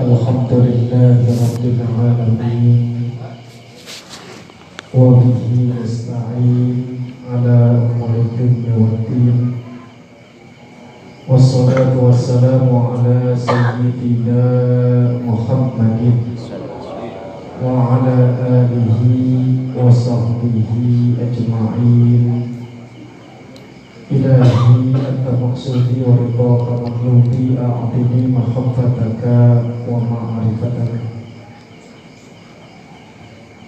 الحمد لله رب العالمين وبه نستعين على أمور الدنيا والدين والصلاة والسلام على سيدنا محمد وعلى آله وصحبه أجمعين إلهي أنت مقصودي ورضاك مطلوبي أعطني محبتك ومعرفتك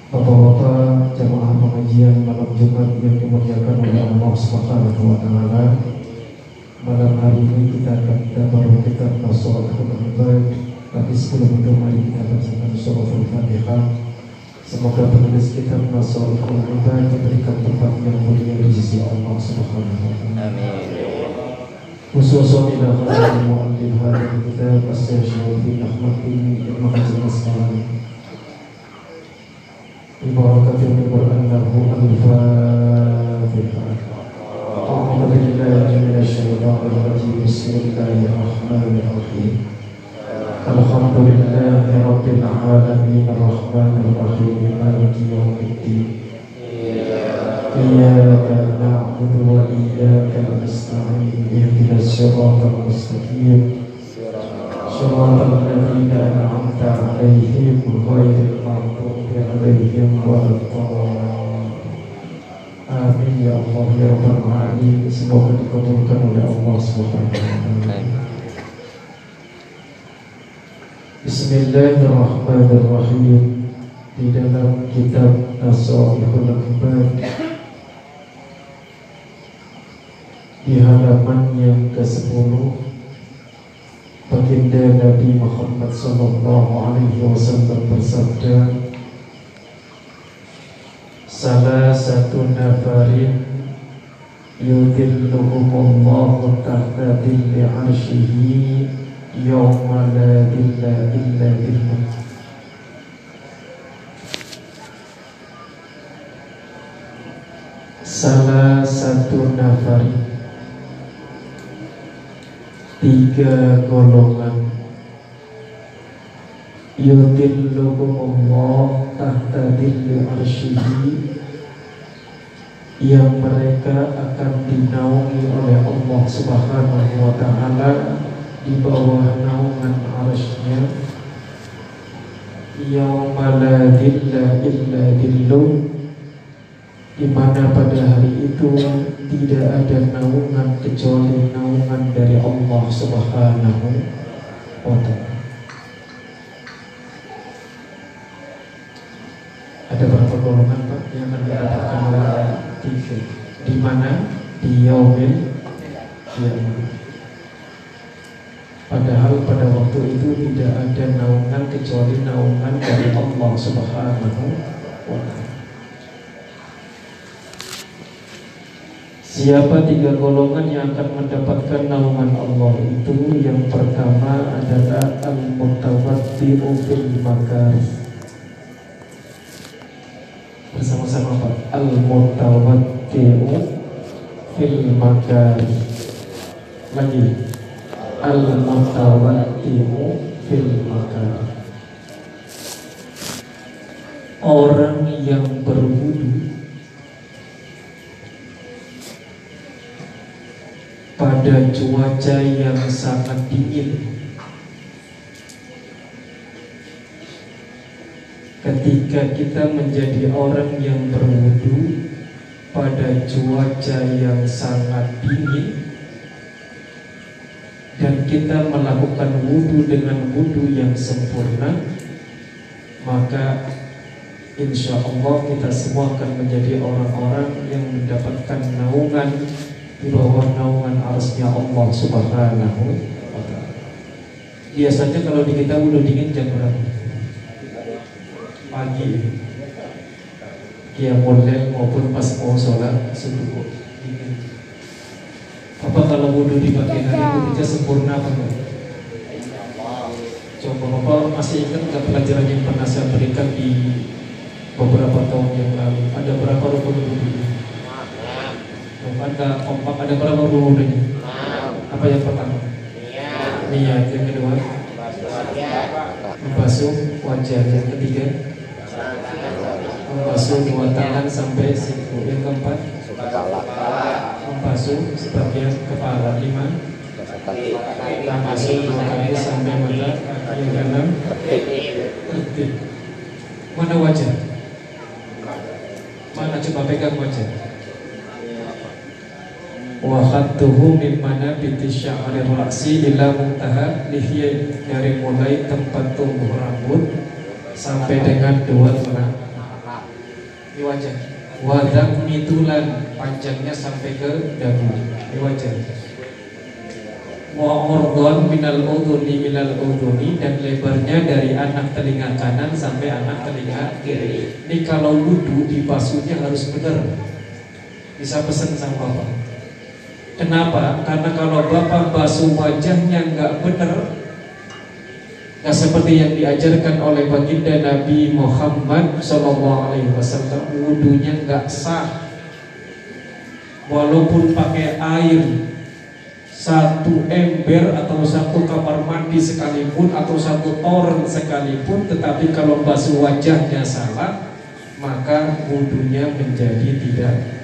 Bapak-bapak jamaah pengajian malam Jumat yang dimuliakan oleh Allah Subhanahu wa taala. Malam hari ini kita akan kita baru kita sholat ibad, tapi sebelum itu mari kita bacakan surah Al-Fatihah. Semoga penulis kitab Nasrul Ibad diberikan tempat yang mulia di sisi Allah Subhanahu wa taala. Amin. خصوصا إلى خلق المؤلف هذا الكتاب الشيخ شريف أحمد بن المحجن الأسقلاني ببركة القرآن له الفاتحة أعوذ بالله من الشيطان الرجيم بسم الله الرحمن الرحيم الحمد لله رب العالمين الرحمن الرحيم مالك يوم الدين إياك نعبد وإياك نستعين اهدنا الصراط المستقيم صراط الذين أنعمت عليهم غير المغضوب عليهم ولا الضالين Amin ya Allah ya Rabbal Alamin Semoga dikabulkan oleh Allah Subhanahu wa taala. Bismillahirrahmanirrahim Di dalam kitab Nasaihul Ibad Di halaman yang ke-10 Baginda Nabi Muhammad Sallallahu Alaihi Wasallam bersabda Salah satu nafarin Yudilluhumullahu tahta dilli arshihi Yawma la dilla illa dilluh Salah satu nafari Tiga golongan. Yudilluhumullah tahta dilli arshihi Yang mereka akan dinaungi oleh Allah subhanahu wa ta'ala Di bawah naungan arshnya Yawma la dilla illa dilluh di mana pada hari itu tidak ada naungan kecuali naungan dari Allah Subhanahu wa taala. Ada berapa golongan Pak yang mendapatkan naungan? Di mana? Di yaumil kiamat. Padahal pada waktu itu tidak ada naungan kecuali naungan dari Allah Subhanahu wa taala. Siapa tiga golongan yang akan mendapatkan naungan Allah itu? Yang pertama adalah Al-Mutawaddi'u fil makarih Bersama-sama Pak. Al-Mutawaddi'u fil makarih Lagi Al-Mutawaddi'u fil makarih Orang yang berwudu pada cuaca yang sangat dingin. Ketika kita menjadi orang yang berwudu pada cuaca yang sangat dingin dan kita melakukan wudu dengan wudu yang sempurna maka insya Allah kita semua akan menjadi orang-orang yang mendapatkan naungan di bawah naungan arsnya Allah Subhanahu wa taala. Biasanya kalau di kita udah dingin jam berapa? Pagi. Qiyamul lail maupun pas mau sholat subuh. Wudhu di pagi hari wudhunya sempurna enggak? Coba Bapak masih ingat nggak pelajaran yang pernah saya berikan di beberapa tahun yang lalu? Ada berapa rukun wudhu? Ada kompak, ada berapa wudhunya? Apa yang pertama? Niat. Yang kedua? Membasuh wajah yang ketiga Membasuh dua tangan sampai siku Yang keempat Membasuh sebagian kepala Lima dua kali sampai mata Yang keenam Mana wajah? Mana coba pegang wajah? wa khattuhu min manabiti sya'ri ra'si ila muntaha lihya dari mulai tempat tumbuh rambut sampai dengan dua tulang di wajah wadak mitulan panjangnya sampai ke dagu. Di wajah wa urdon minal udhuni minal udhuni dan lebarnya dari anak telinga kanan sampai anak telinga kiri. Ini kalau wudhu dibasuhnya harus benar. Bisa pesan sama bapak. Kenapa? Karena kalau bapak basuh wajahnya nggak benar, nggak seperti yang diajarkan oleh baginda Nabi Muhammad Shallallahu Alaihi Wasallam, wudhunya nggak sah. Walaupun pakai air satu ember atau satu kamar mandi sekalipun atau satu toren sekalipun, tetapi kalau basuh wajahnya salah, maka wudhunya menjadi tidak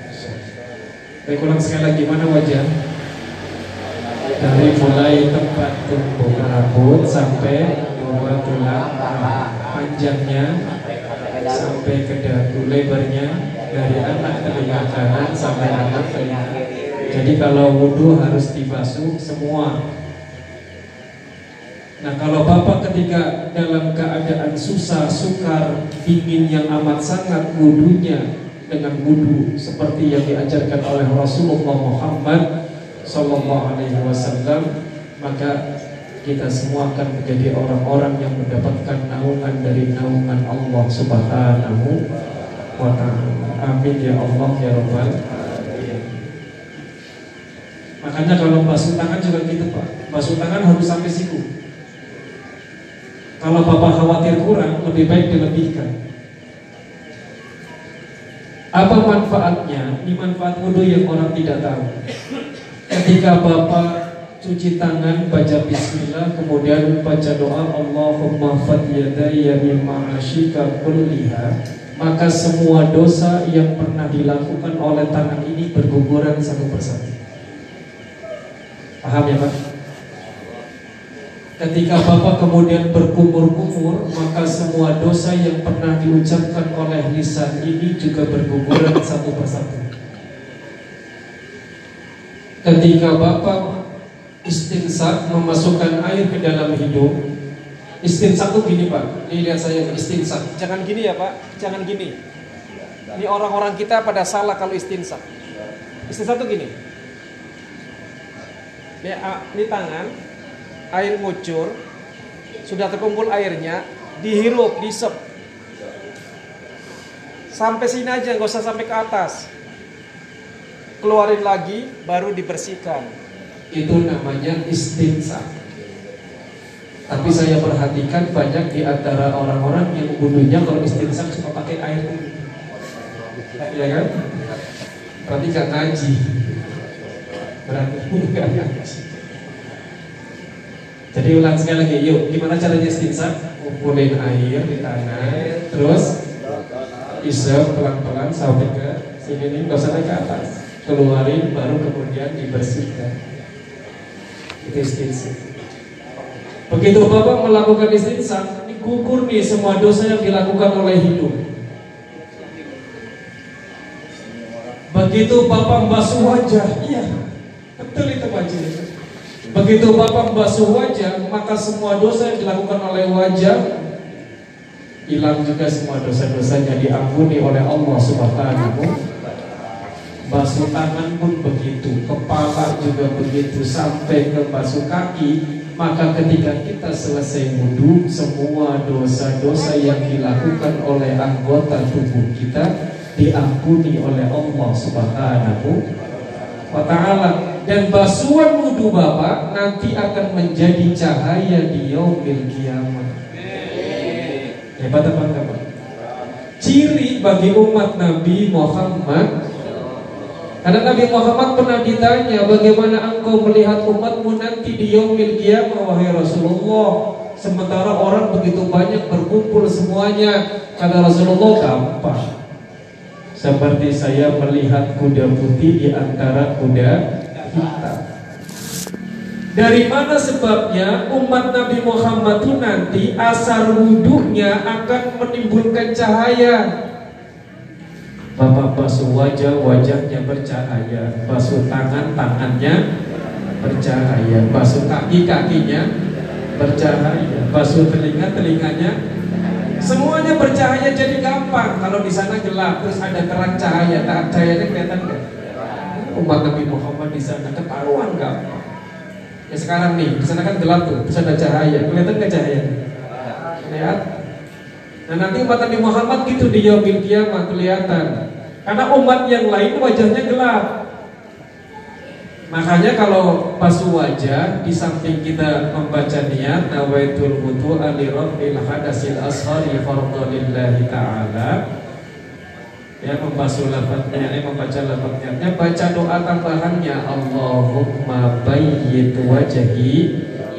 Baik ulang sekali lagi mana wajah? Dari mulai tempat tumbuh rambut sampai dua tulang panjangnya sampai ke dagu lebarnya dari anak telinga kanan sampai anak telinga. Jadi kalau wudhu harus dibasuh semua. Nah kalau bapak ketika dalam keadaan susah, sukar, ingin yang amat sangat wudhunya dengan wudhu seperti yang diajarkan oleh Rasulullah Muhammad Sallallahu Alaihi Wasallam maka kita semua akan menjadi orang-orang yang mendapatkan naungan dari naungan Allah Subhanahu wa taala. Amin ya Allah ya Rabbal Makanya kalau basuh tangan juga gitu Pak. Basuh tangan harus sampai siku. Kalau Bapak khawatir kurang, lebih baik dilebihkan. Apa manfaatnya? Ini manfaat wudhu yang orang tidak tahu. Ketika Bapak cuci tangan, baca bismillah, kemudian baca doa Allahumma fat yadaya mimma asyika kulliha, maka semua dosa yang pernah dilakukan oleh tangan ini berguguran satu persatu. Paham ya Pak? Ketika Bapak kemudian berkumur-kumur Maka semua dosa yang pernah diucapkan oleh lisan ini Juga berguguran satu persatu Ketika Bapak istinsak memasukkan air ke dalam hidung Istinsak itu gini Pak. Ini lihat saya istinsak. Jangan gini ya Pak. Jangan gini. Ini orang-orang kita pada salah kalau istinsak. Istinsak itu gini. Ini, ah, ini tangan air ngucur, sudah terkumpul airnya, dihirup, disep. Sampai sini aja, nggak usah sampai ke atas. Keluarin lagi, baru dibersihkan. Itu namanya istinsah. Tapi saya perhatikan banyak di antara orang-orang yang wudhunya kalau istinsah suka pakai air Ya kan? Berarti gak ngaji. Berarti gak ngaji. Jadi ulang sekali lagi, yuk gimana caranya istinsab? Kumpulin air di tangan, terus isep pelan-pelan sampai ke sini nih, sampai ke atas. Keluarin, baru kemudian dibersihkan. Itu istinsab. Begitu Bapak melakukan istinsab, ini nih semua dosa yang dilakukan oleh hidup. Begitu Bapak membasuh wajah, iya, betul itu wajah. Begitu Bapak membasuh wajah, maka semua dosa yang dilakukan oleh wajah hilang juga semua dosa-dosanya diampuni oleh Allah Subhanahu Basuh tangan pun begitu, kepala juga begitu, sampai ke basuh kaki. Maka ketika kita selesai wudhu, semua dosa-dosa yang dilakukan oleh anggota tubuh kita diampuni oleh Allah Subhanahu wa taala dan basuhan wudhu Bapak nanti akan menjadi cahaya di yaumil kiamat. Hebat apa enggak? Ciri bagi umat Nabi Muhammad Karena Nabi Muhammad pernah ditanya Bagaimana engkau melihat umatmu nanti di yaumil kiamat Wahai Rasulullah? Sementara orang begitu banyak berkumpul semuanya kata Rasulullah gampang. Seperti saya melihat kuda putih di antara kuda hitam dari mana sebabnya umat Nabi Muhammad itu nanti asar wudhunya akan menimbulkan cahaya Bapak basuh wajah, wajahnya bercahaya Basuh tangan, tangannya bercahaya Basuh kaki, kakinya bercahaya Basuh telinga, telinganya Semuanya bercahaya jadi gampang Kalau di sana gelap, terus ada terang cahaya Cahayanya kelihatan nggak? Umat Nabi Muhammad di sana ketahuan gampang Ya sekarang nih, di sana kan gelap tuh, terus ada cahaya. Kelihatan nggak cahaya? Lihat. Nah nanti umat Nabi Muhammad gitu di yaumil kiamat kelihatan. Karena umat yang lain wajahnya gelap. Makanya kalau basuh wajah di samping kita membaca niat nawaitul wudu ali rabbil hadasil ashari fardhu taala ya membasuh lafadznya, eh, membaca lafadznya, baca doa tambahannya Allahumma bayyid wajhi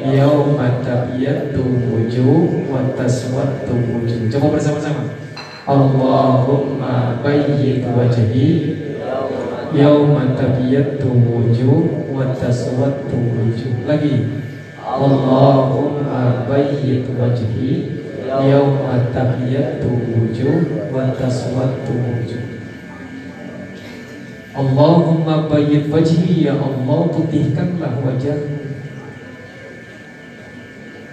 yauma tabyaddu wujuh wa wujuh. Coba bersama-sama. Allahumma bayyid wajhi yauma tabyaddu wujuh wa taswaddu wujuh. Lagi. Allahumma bayyid wajhi yauma tahyatu wujuh wa taswaddu wujuh Allahumma bayyid wajhi ya Allah putihkanlah wajahku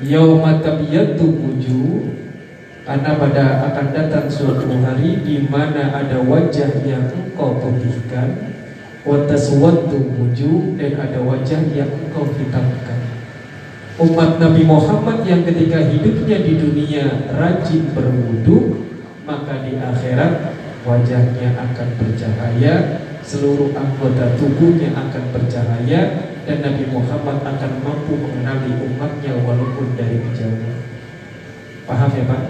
Yauma tabyatu wujuh karena pada akan datang suatu hari di mana ada wajah yang engkau putihkan wa taswaddu wujuh dan ada wajah yang engkau hitamkan. Umat Nabi Muhammad yang ketika hidupnya di dunia rajin berwudu maka di akhirat wajahnya akan bercahaya seluruh anggota tubuhnya akan bercahaya dan Nabi Muhammad akan mampu mengenali umatnya walaupun dari kejauhan paham ya Pak?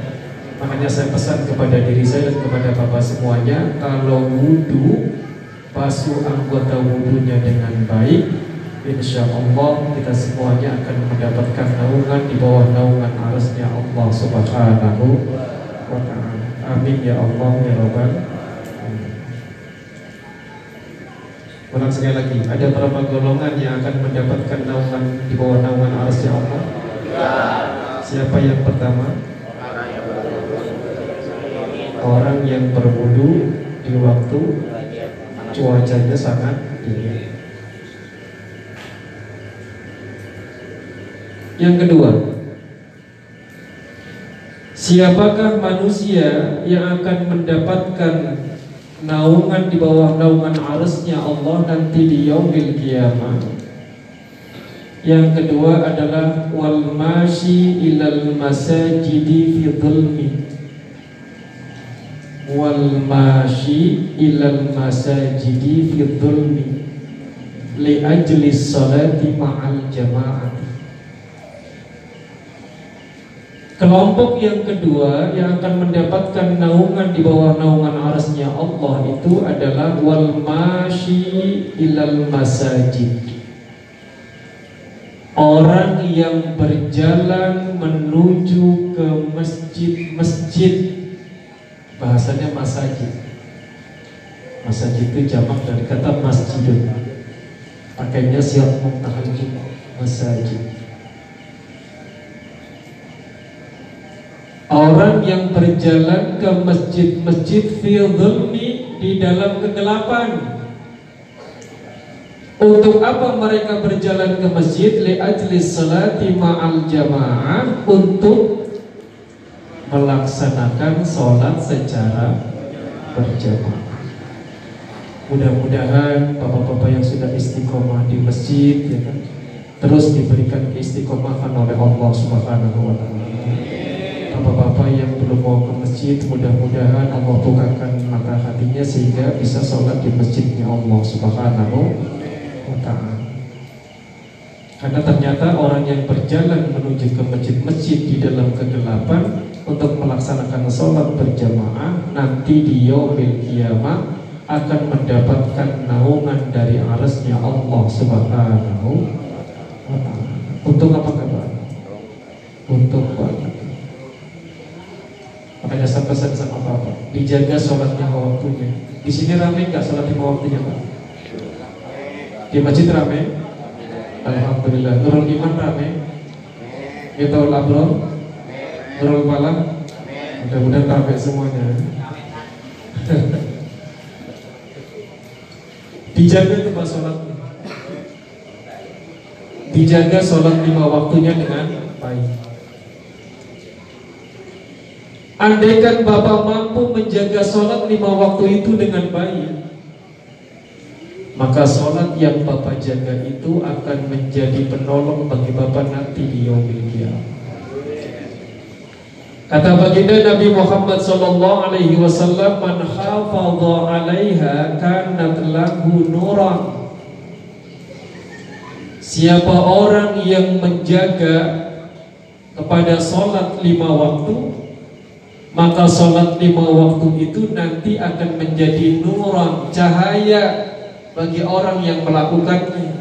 makanya saya pesan kepada diri saya dan kepada Bapak semuanya kalau wudu basuh anggota wudunya dengan baik Insya Allah kita semuanya akan mendapatkan naungan di bawah naungan arusnya Allah Subhanahu wa taala. Amin ya Allah ya Rabbal Ulang sekali lagi, ada berapa golongan yang akan mendapatkan naungan di bawah naungan arusnya Allah? Siapa yang pertama? Orang yang berwudu di waktu cuacanya sangat dingin. Yang kedua, siapakah manusia yang akan mendapatkan naungan di bawah naungan arusnya Allah nanti di yaumil kiamah? Yang kedua adalah wal mashi ilal masajidi fi dhulmi. Wal mashi ilal masajidi fi dhulmi li ajli salati ma'al jama'ati Kelompok yang kedua yang akan mendapatkan naungan di bawah naungan arasnya Allah itu adalah wal mashi ilal masajid. Orang yang berjalan menuju ke masjid-masjid. Bahasanya masajid. Masajid itu jamak dari kata masjidun. Pakainya siap mutahakim Masajid Orang yang berjalan ke masjid-masjid Fiyadhulmi di dalam kegelapan. Untuk apa mereka berjalan ke masjid? Li'ajli salati ma'al jamaah Untuk melaksanakan sholat secara berjamaah. Mudah-mudahan bapak-bapak yang sudah istiqomah di masjid ya kan, Terus diberikan istiqomahan oleh Allah subhanahu wa ta'ala Bapak-bapak yang belum mau ke masjid Mudah-mudahan Allah bukakan mata hatinya Sehingga bisa sholat di masjidnya Allah Subhanahu wa ta'ala Karena ternyata orang yang berjalan menuju ke masjid-masjid Di dalam kegelapan Untuk melaksanakan sholat berjamaah Nanti di yaumil kiamat Akan mendapatkan naungan dari arasnya Allah Subhanahu wa ta'ala Untuk apa kabar? Untung banget. Makanya saya pesan sama Bapak, dijaga sholat lima waktunya. Di sini rame nggak sholat lima waktunya Pak? Di masjid rame? Alhamdulillah. Nurul Iman rame? Mitaul Abrol? Nurul Malam? Mudah-mudahan rame semuanya. Dijaga tempat sholatnya. Dijaga sholat lima waktunya dengan baik. Andaikan Bapak mampu menjaga sholat lima waktu itu dengan baik Maka sholat yang Bapak jaga itu akan menjadi penolong bagi Bapak nanti di kiamat. Kata baginda Nabi Muhammad sallallahu alaihi wasallam man hafadha 'alaiha kanat lahu nuran. Siapa orang yang menjaga kepada sholat lima waktu Maka sholat lima waktu itu nanti akan menjadi nuran Cahaya bagi orang yang melakukannya.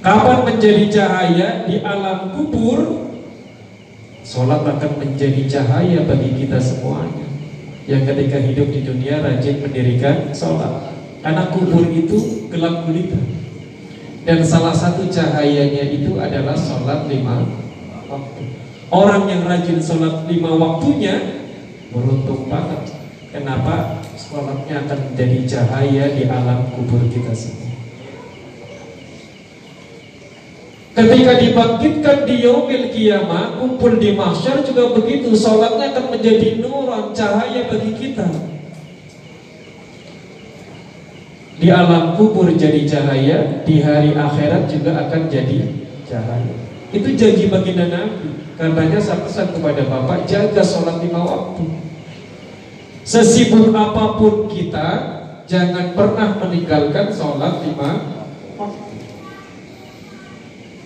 Kapan menjadi cahaya? Di alam kubur. Sholat akan menjadi cahaya bagi kita semuanya. Yang ketika hidup di dunia rajin mendirikan sholat Karena kubur itu gelap gulita. Dan salah satu cahayanya itu adalah sholat lima Orang yang rajin sholat lima waktunya Beruntung banget Kenapa? Sholatnya akan menjadi cahaya di alam kubur kita semua Ketika dibangkitkan di yaumil kiamah, kumpul di mahsyar juga begitu, sholatnya akan menjadi nuran, cahaya bagi kita. Di alam kubur jadi cahaya, di hari akhirat juga akan jadi cahaya. Itu janji baginda Nabi. Katanya saya pesan kepada Bapak, jaga sholat lima waktu. Sesibuk apa pun kita, jangan pernah meninggalkan sholat lima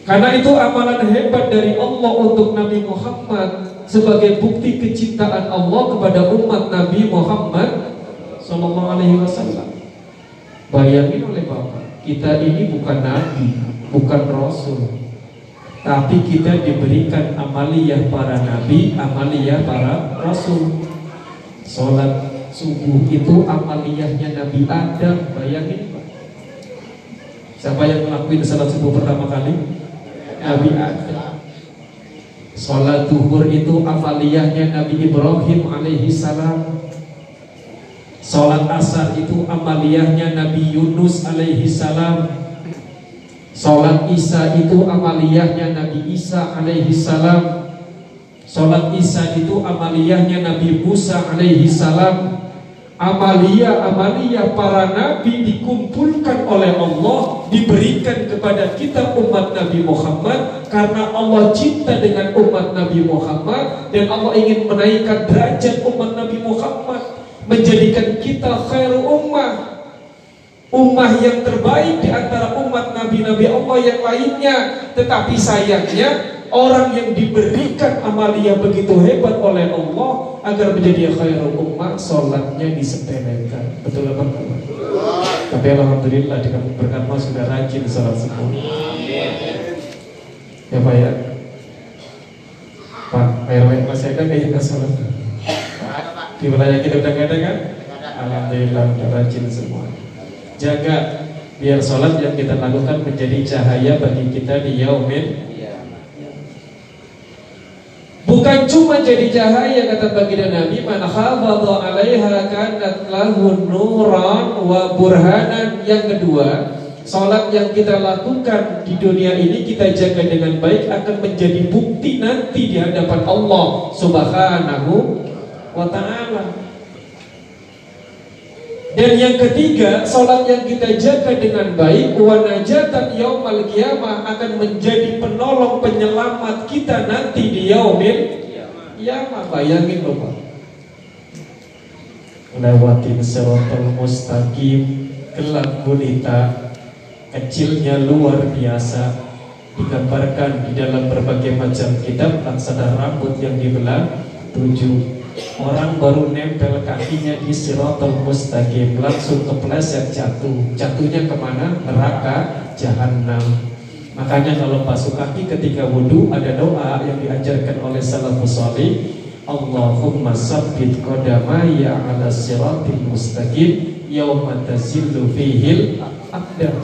karena itu amalan hebat dari Allah untuk Nabi Muhammad sebagai bukti kecintaan Allah kepada umat Nabi Muhammad Sallallahu Alaihi Wasallam. Bayangin oleh Bapak, kita ini bukan Nabi, bukan Rasul, tapi kita diberikan amaliyah para Nabi, amaliyah para Rasul. Sholat subuh itu amaliyahnya Nabi Adam, bayangin. Siapa yang ngelakuin sholat subuh pertama kali? Nabi Adam Sholat duhur itu amaliyahnya Nabi Ibrahim alaihi salam Sholat asar itu amaliyahnya Nabi Yunus alaihi salam Sholat isya itu amaliyahnya Nabi Isa alaihi salam. Sholat isya itu amaliyahnya Nabi Musa alaihi salam. Amalia-amalia para nabi dikumpulkan oleh Allah Diberikan kepada kita umat Nabi Muhammad. Karena Allah cinta dengan umat Nabi Muhammad Dan Allah ingin menaikkan derajat umat Nabi Muhammad Menjadikan kita khairu ummah Ummah yang terbaik di antara umat Nabi-Nabi Allah yang lainnya Tetapi sayangnya Orang yang diberikan amalia begitu hebat oleh Allah agar menjadi khairul ummah, sholatnya disepelekan. Betul apa enggak? Tapi alhamdulillah di kampung berkatma sudah rajin sholat semua. Ya Pak ya. Pak RW masih ada kayaknya sholat. Di wilayah kita udah ada kan? Alhamdulillah udah rajin semua. Jaga biar sholat yang kita lakukan menjadi cahaya bagi kita di yaumil Bukan cuma jadi cahaya kata baginda Nabi man hafadha 'alaiha kanat lahu nuran wa burhanan. Yang kedua, salat yang kita lakukan di dunia ini kita jaga dengan baik akan menjadi bukti nanti di hadapan Allah Subhanahu wa taala. Dan yang ketiga, sholat yang kita jaga dengan baik, wanajatan yaumal kiamah akan menjadi penolong penyelamat kita nanti di yaumil kiamah. Bayangin loh Pak. Lewatin siratal mustaqim, gelap gulita, kecilnya luar biasa, digambarkan di dalam berbagai macam kitab laksana rambut yang dibelah tujuh Orang baru nempel kakinya di sirotol mustaqim Langsung kepleset jatuh Jatuhnya ke mana? Neraka jahanam Makanya kalau basuh kaki ketika wudhu ada doa yang diajarkan oleh salafus salih Allahumma sabbit qadamaya ala siratil mustaqim yauma tazillu fihil aqdam.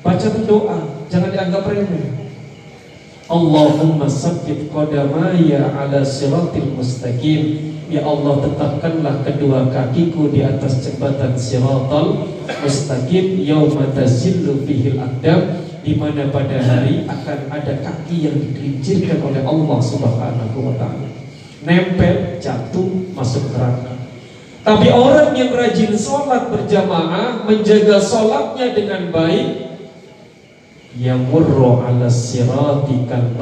Baca doa, jangan dianggap remeh. Allahumma sabbit qadamaya ala siratil mustaqim. Ya Allah tetapkanlah kedua kakiku di atas jembatan siratal mustaqim yauma tazillu fihil aqdam di mana pada hari akan ada kaki yang digelincirkan oleh Allah Subhanahu wa taala. Nempel, jatuh, masuk neraka. Tapi orang yang rajin sholat berjamaah, menjaga sholatnya dengan baik, yang murro ala sirati kal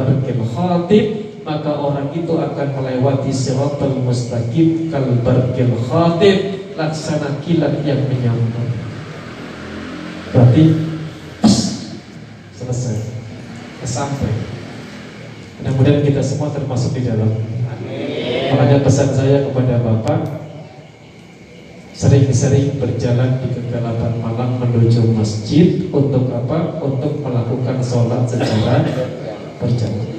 khatib, maka orang itu akan melewati siratul mustaqim kal barkil khatib, laksana kilat yang menyambar. Berarti selesai. Sampai. Mudah-mudahan kita semua termasuk di dalam. Makanya pesan saya kepada Bapak sering-sering berjalan di kegelapan malam menuju masjid untuk apa? Untuk melakukan sholat secara berjamaah.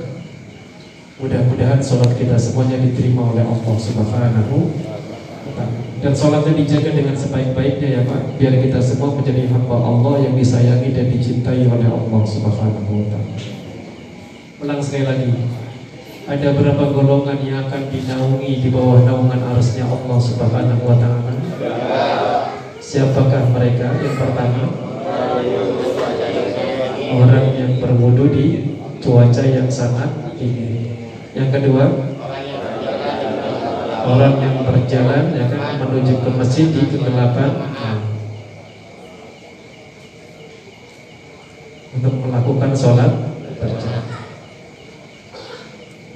Mudah-mudahan sholat kita semuanya diterima oleh Allah Subhanahu dan sholatnya dijaga dengan sebaik-baiknya ya Pak biar kita semua menjadi hamba Allah yang disayangi dan dicintai oleh Allah Subhanahu wa taala. Ulang sekali lagi. Ada berapa golongan yang akan dinaungi di bawah naungan arusnya Allah Subhanahu wa taala? Siapakah mereka? Yang pertama, orang yang berwudu di cuaca yang sangat dingin. Yang kedua, orang yang berjalan ya kan menuju ke masjid di kegelapan untuk melakukan sholat berjamaah.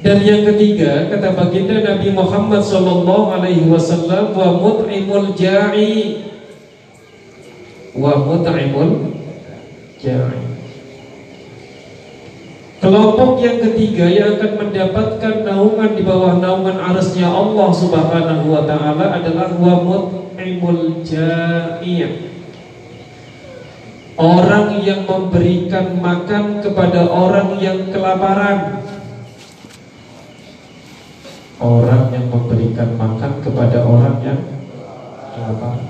Dan yang ketiga kata baginda Nabi Muhammad Sallallahu Alaihi Wasallam wa mut'imul ja'i wa mut'imul ja'i Kelompok yang ketiga yang akan mendapatkan naungan di bawah naungan arasnya Allah Subhanahu wa taala adalah wa mut'imul ja'i' Orang yang memberikan makan kepada orang yang kelaparan Orang yang memberikan makan kepada orang yang kelaparan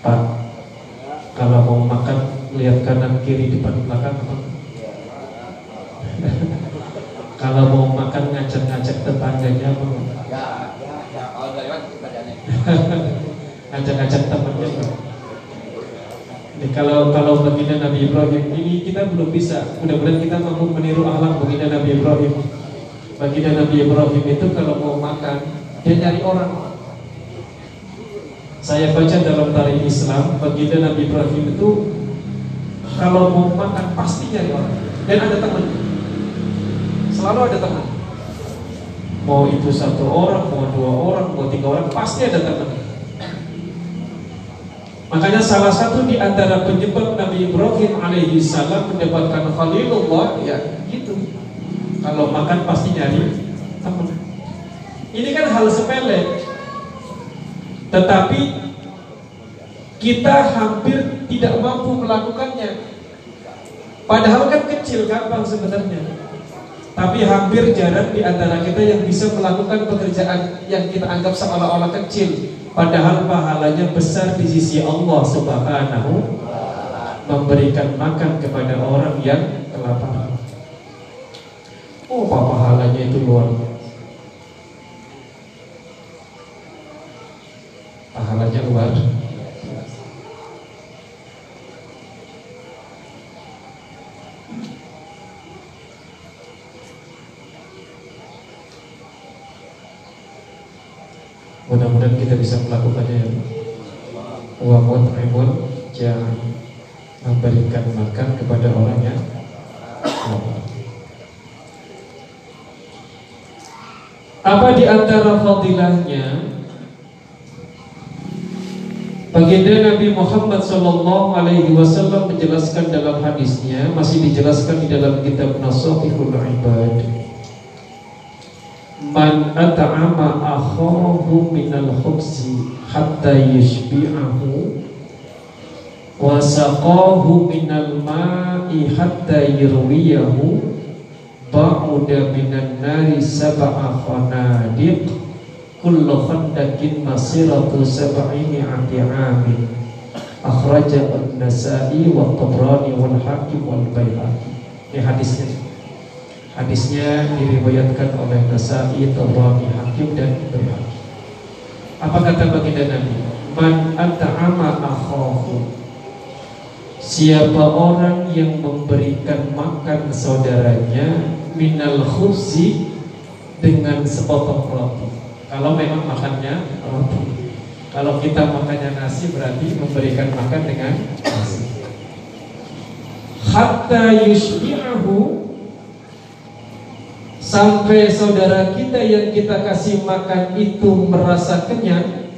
Pak kalau mau makan lihat kanan kiri depan belakang apa? kalau mau makan ngajak-ngajak tetangganya apa? Ya, ya, ya. Kalau lewat ngajak-ngajak temannya apa? Kalau kalau baginda Nabi Ibrahim ini kita belum bisa. Mudah-mudahan kita mampu meniru akhlak baginda Nabi Ibrahim. Baginda Nabi Ibrahim itu kalau mau makan dia nyari orang saya baca dalam tarikh Islam baginda Nabi Ibrahim itu kalau mau makan pasti nyari orang dan ada teman. Selalu ada teman. Mau itu satu orang, mau dua orang, mau tiga orang, pasti ada teman. Makanya salah satu di antara penyebab Nabi Ibrahim alaihi salam mendapatkan Khalilullah ya gitu. Kalau makan pasti nyari teman. Ini kan hal sepele, tetapi kita hampir tidak mampu melakukannya. Padahal kan kecil gampang sebenarnya. Tapi hampir jarang di antara kita yang bisa melakukan pekerjaan yang kita anggap seolah-olah kecil. Padahal pahalanya besar di sisi Allah Subhanahu memberikan makan kepada orang yang kelaparan. Oh, pahalanya itu luar biasa. pahalanya luar Mudah-mudahan kita bisa melakukannya ya. Wa mut'imun jangan memberikan makan kepada orang yang Apa di antara fadilahnya Baginda Nabi Muhammad Sallallahu Alaihi Wasallam menjelaskan dalam hadisnya masih dijelaskan di dalam kitab Nasihul Ibad. Man at'ama akhahu minal khubzi hatta yashbi'ahu wasaqahu minal ma'i hatta yurwiyahu ba'uda minan nari sab'a khanadiq kullu khandakin masiratu sab'i mi'ati amin akhraja an-nasa'i wa tabrani wal hakim wal bayhaqi ini hadisnya hadisnya diriwayatkan oleh Nasa'i, Tabrani, Hakim dan Bayhaqi apa kata baginda Nabi man at'ama akhahu Siapa orang yang memberikan makan saudaranya minal khubzi dengan sepotong roti. Kalau memang makannya roti. Kalau kita makannya nasi berarti memberikan makan dengan nasi. Hatta yushbi'ahu sampai saudara kita yang kita kasih makan itu merasa kenyang.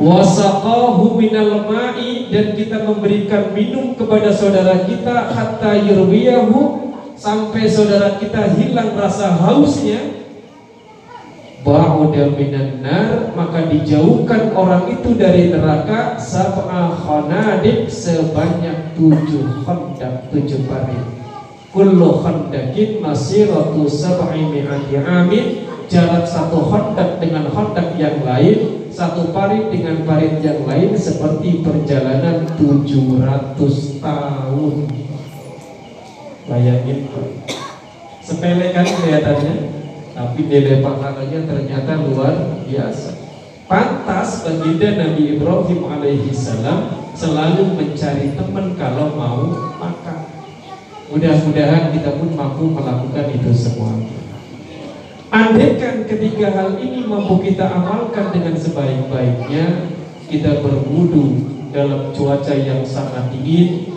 Wasaqahu minal ma'i dan kita memberikan minum kepada saudara kita hatta yurwiyahu sampai saudara kita hilang rasa hausnya. Ba'uda minan nar maka dijauhkan orang itu dari neraka. Sab'a khanadik sebanyak tujuh khandak tujuh parit kullu khandakin masiratu sab'i mi'ati amin jarak satu khandak dengan khandak yang lain satu parit dengan parit yang lain seperti perjalanan 700 tahun. Bayangin sepele kan kelihatannya, tapi nilai pahalanya ternyata luar biasa. Pantas baginda Nabi Ibrahim alaihi salam selalu mencari teman kalau mau makan. Mudah-mudahan kita pun mampu melakukan itu semua. Andaikan ketiga hal ini mampu kita amalkan dengan sebaik-baiknya Kita berwudu dalam cuaca yang sangat dingin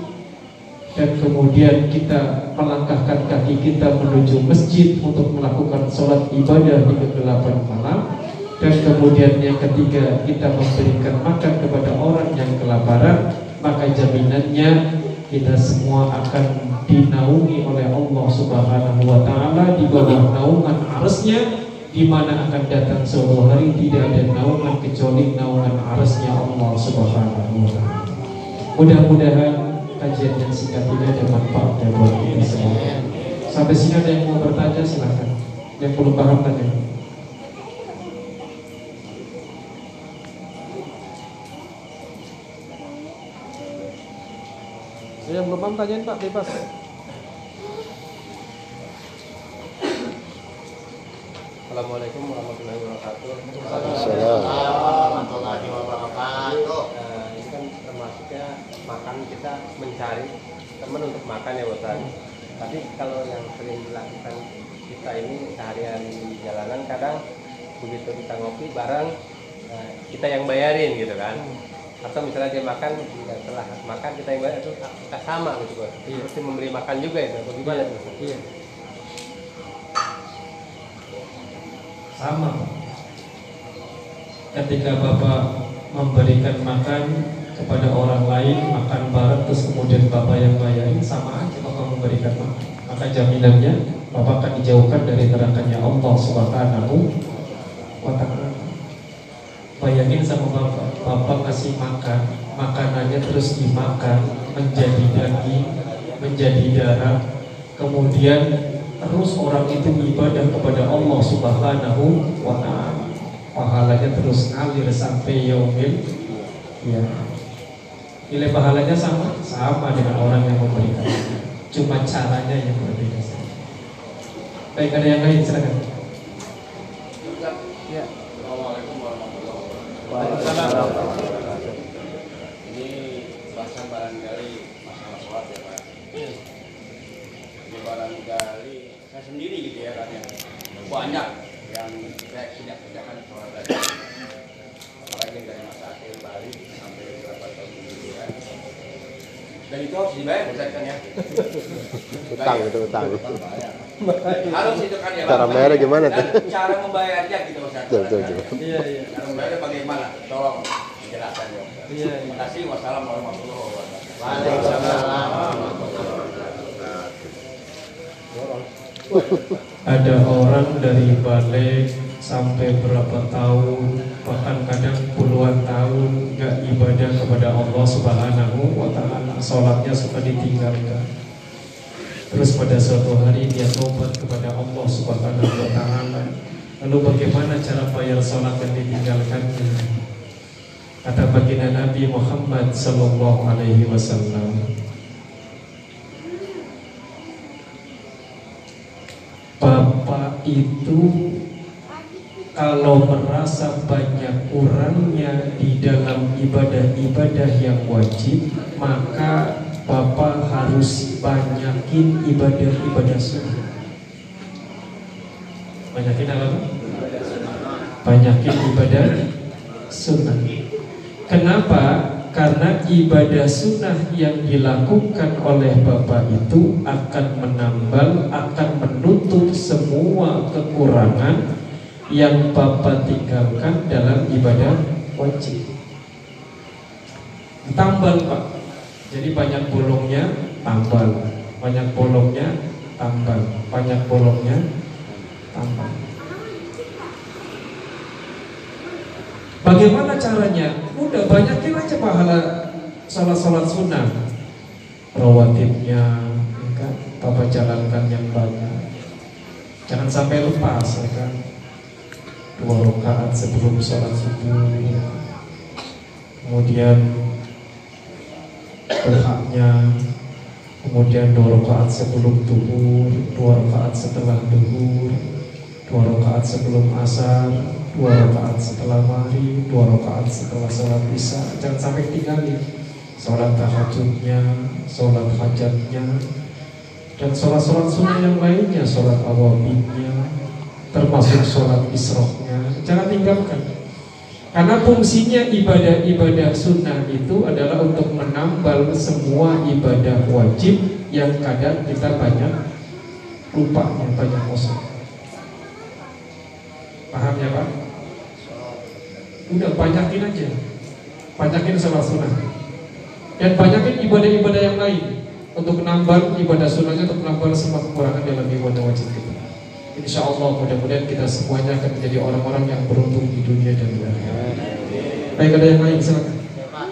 Dan kemudian kita melangkahkan kaki kita menuju masjid Untuk melakukan sholat ibadah di kegelapan malam Dan kemudian yang ketiga kita memberikan makan kepada orang yang kelaparan Maka jaminannya kita semua akan dinaungi oleh Allah Subhanahu wa taala di bawah naungan arasnya di mana akan datang suatu hari tidak ada naungan kecuali naungan arasnya Allah Subhanahu wa taala. Mudah-mudahan kajian yang singkat ini ada manfaatnya buat kita semua. Sampai sini ada yang mau bertanya silakan. Yang belum paham tanya. Yang belum paham tanyain Pak, bebas. Assalamualaikum warahmatullahi wabarakatuh. Assalamualaikum warahmatullahi wabarakatuh. Nah, ini kan termasuknya makan kita mencari teman untuk makan ya Bosan. Tapi kalau yang sering dilakukan kita ini seharian di jalanan kadang begitu kita ngopi bareng nah, kita yang bayarin gitu kan. Atau misalnya dia makan setelah makan kita yang bayar itu kita sama gitu Bos. Iya. Seperti membeli makan juga itu. Bagaimana itu? Iya. Sama ketika Bapak memberikan makan kepada orang lain makan bareng terus kemudian Bapak yang bayarin sama aja Bapak memberikan makan. Maka jaminannya Bapak akan dijauhkan dari nerakanya Allah Subhanahu wa taala. Bayangin sama Bapak Bapak kasih makan makanannya terus dimakan menjadi daging menjadi darah kemudian terus orang itu beribadah kepada Allah Subhanahu wa taala. Pahalanya terus ngalir sampai yaumil ya. Nilai pahalanya sama sama dengan orang yang memberikan. Cuma caranya yang berbeda saja. Baik ada yang lain silakan. Ya. Assalamualaikum warahmatullahi wabarakatuh. Ini bahasan barangkali masalah sholat ya Pak. Barangkali saya sendiri gitu ya kan yang banyak yang saya tidak kerjakan sholat tadi apalagi dari masa akhir balik sampai beberapa tahun kemudian dan itu harus dibayar Ustaz kan ya Utang itu utang. harus itu kan ya Cara bayarnya gimana tuh? cara membayarnya gitu Ustaz Betul, betul, betul. Iya iya. cara membayarnya bagaimana tolong dijelaskan ya. Iya, iya. terima kasih wassalamualaikum warahmatullahi wabarakatuh Ada orang dari balik sampai berapa tahun bahkan kadang puluhan tahun nggak ibadah kepada Allah Subhanahu wa taala. Sholatnya suka ditinggalkan. Terus pada suatu hari dia tobat kepada Allah Subhanahu wa taala. Lalu bagaimana cara bayar sholat yang ditinggalkannya? Kata baginda Nabi Muhammad sallallahu alaihi wasallam Bapak itu kalau merasa banyak kurangnya di dalam ibadah-ibadah yang wajib, maka Bapak harus banyakin ibadah-ibadah sunnah. Banyakin apa? Banyakin ibadah sunnah. Kenapa? Karena ibadah sunnah yang dilakukan oleh Bapak itu akan menambal, akan menutup semua kekurangan yang Bapak tinggalkan dalam ibadah wajib. Tambal Pak. Jadi banyak bolongnya tambal, banyak bolongnya tambal, banyak bolongnya tambal. Bagaimana caranya? Udah banyakin aja pahala salat-salat sunnah. Rawatibnya ya kan? Bapak jalankan yang banyak. Jangan sampai lepas ya kan? Dua rakaat sebelum sholat subuh Kemudian Duhanya Kemudian dua rakaat sebelum duhur Dua rakaat setelah duhur Dua rakaat sebelum asar Dua rakaat setelah maghrib Dua rakaat setelah sholat isya Jangan sampai tinggalin Sholat tahajudnya Sholat hajatnya Dan sholat-sholat sunnah yang lainnya Sholat awabinnya Termasuk sholat isrohnya Jangan tinggalkan karena fungsinya ibadah-ibadah sunnah itu adalah untuk menambal semua ibadah wajib yang kadang kita banyak lupa, yang banyak kosong. Paham ya Pak? Udah banyakin aja, banyakin sholat sunnah dan banyakin ibadah-ibadah yang lain untuk menambal ibadah sunnahnya untuk menambal semua kekurangan dalam ibadah wajib kita. Insya Allah mudah-mudahan kita semuanya akan menjadi orang-orang yang beruntung di dunia dan di akhirat. Baik ada yang lain silakan. Ya, Pak.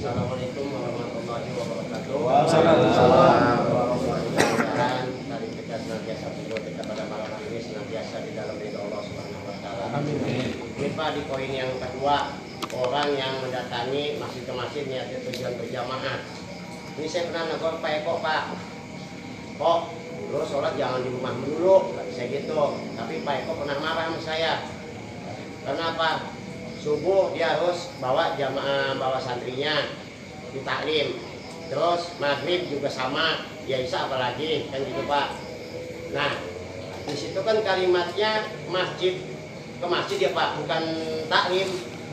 Assalamualaikum warahmatullahi wabarakatuh. Waalaikumsalam. Mudah-mudahan dari kita senantiasa beliau kita pada malam hari ini senantiasa di dalam ridho Allah Subhanahu wa taala. Amin. Di poin yang kedua, orang yang mendatangi masjid ke masjid niatnya tujuan berjamaah. Ini saya pernah negor Pak Eko Pak. Kok dulu sholat jangan di rumah dulu, bisa gitu. Tapi Pak Eko pernah marah sama saya. Kenapa? Subuh dia harus bawa jamaah, bawa santrinya di taklim. Terus maghrib juga sama, ya Isya apalagi kan gitu Pak. Nah, di situ kan kalimatnya masjid ke masjid ya Pak, bukan taklim.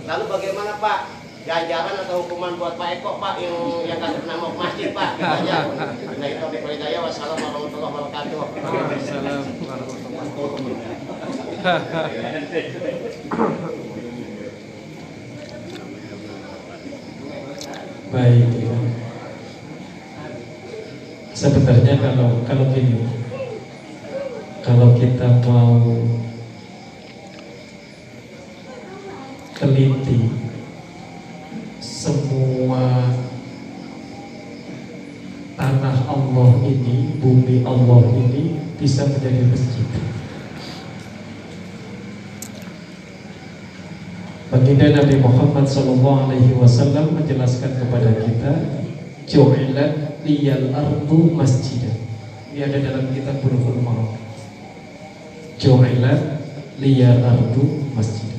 Lalu bagaimana Pak? Ganjaran atau hukuman buat Pak Eko Pak yang yang pernah mau ke masjid Pak? Aja. Nah itu Bapak Hidayah. Wassalamualaikum warahmatullahi wabarakatuh. Baik. ya. Sebenarnya kalau kalau gini, kalau kita mau teliti semua tanah Allah ini, bumi Allah ini bisa menjadi masjid. Baginda Nabi Muhammad Sallallahu Alaihi Wasallam menjelaskan kepada kita, Ju'ilat liyal ardu masjidan. Ini ada dalam kitab Bulughul Maram. Ju'ilat liyal ardu masjidan.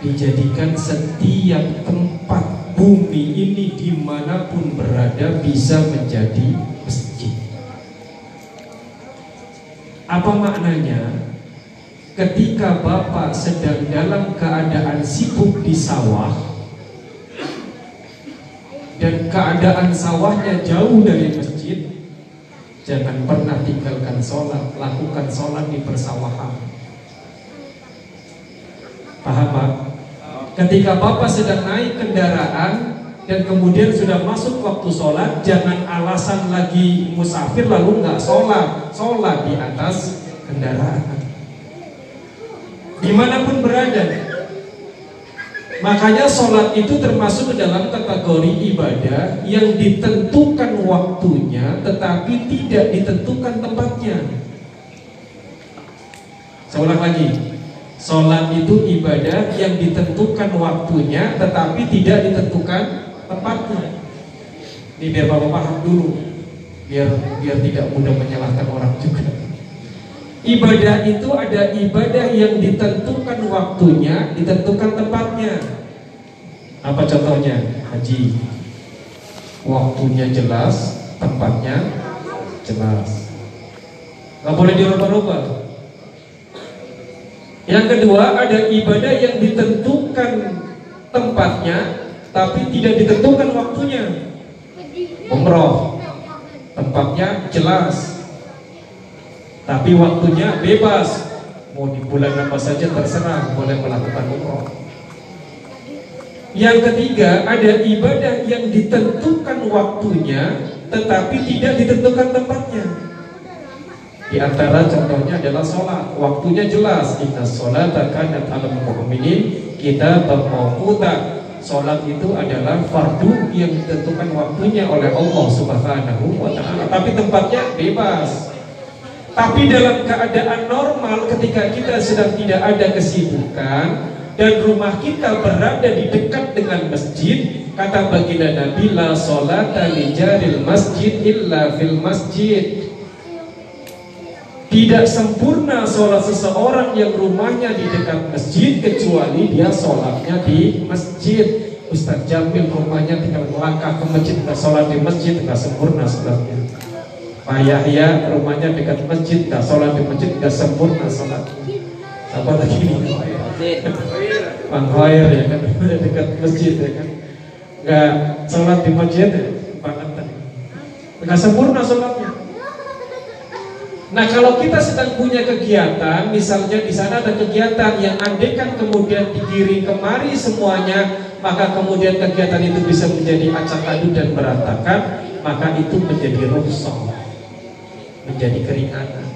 Dijadikan setiap tempat bumi ini di mana pun berada bisa menjadi masjid. Apa maknanya? Ketika Bapak sedang dalam keadaan sibuk di sawah dan keadaan sawahnya jauh dari masjid, jangan pernah tinggalkan sholat, lakukan sholat di persawahan. Paham Pak? Ketika Bapak sedang naik kendaraan dan kemudian sudah masuk waktu sholat, jangan alasan lagi musafir lalu nggak sholat, sholat di atas kendaraan. di mana pun berada. Makanya sholat itu termasuk dalam kategori ibadah yang ditentukan waktunya tetapi tidak ditentukan tempatnya. Ulang lagi, sholat itu ibadah yang ditentukan waktunya tetapi tidak ditentukan tempatnya. Ini biar bapak paham dulu, biar biar tidak mudah menyalahkan orang juga. Ibadah itu ada ibadah yang ditentukan waktunya, ditentukan tempatnya. Apa contohnya? Haji. Waktunya jelas, tempatnya jelas. Gak boleh dirubah-rubah. Yang kedua ada ibadah yang ditentukan tempatnya, tapi tidak ditentukan waktunya. Umroh, tempatnya jelas, tapi waktunya bebas. Mau di bulan apa saja terserah, boleh melakukan umroh. Yang ketiga, ada ibadah yang ditentukan waktunya, tetapi tidak ditentukan tempatnya. Di antara contohnya adalah sholat. Waktunya jelas. Inna sholat kanat alam mu'minin kita bermawuta. Sholat itu adalah fardu yang ditentukan waktunya oleh Allah Subhanahu wa taala. Tapi tempatnya bebas. Tapi dalam keadaan normal ketika kita sedang tidak ada kesibukan dan rumah kita berada di dekat dengan masjid, kata baginda Nabi la salata li masjid illa fil masjid. Tidak sempurna sholat seseorang yang rumahnya di dekat masjid kecuali dia sholatnya di masjid. Ustaz Jamil rumahnya tinggal melangkah ke masjid, nggak sholat di masjid, nggak sempurna sholatnya. Pak Yahya rumahnya dekat masjid, nggak sholat di masjid, nggak sempurna sholat. Apa lagi ini? Bang Hoyer ya kan, dekat masjid ya kan, nggak sholat di masjid ya, banget nggak sempurna sholatnya. Nah kalau kita sedang punya kegiatan, misalnya di sana ada kegiatan yang andekan kemudian digiring kemari semuanya, maka kemudian kegiatan itu bisa menjadi acak adu dan berantakan, maka itu menjadi rusak, menjadi keringanan.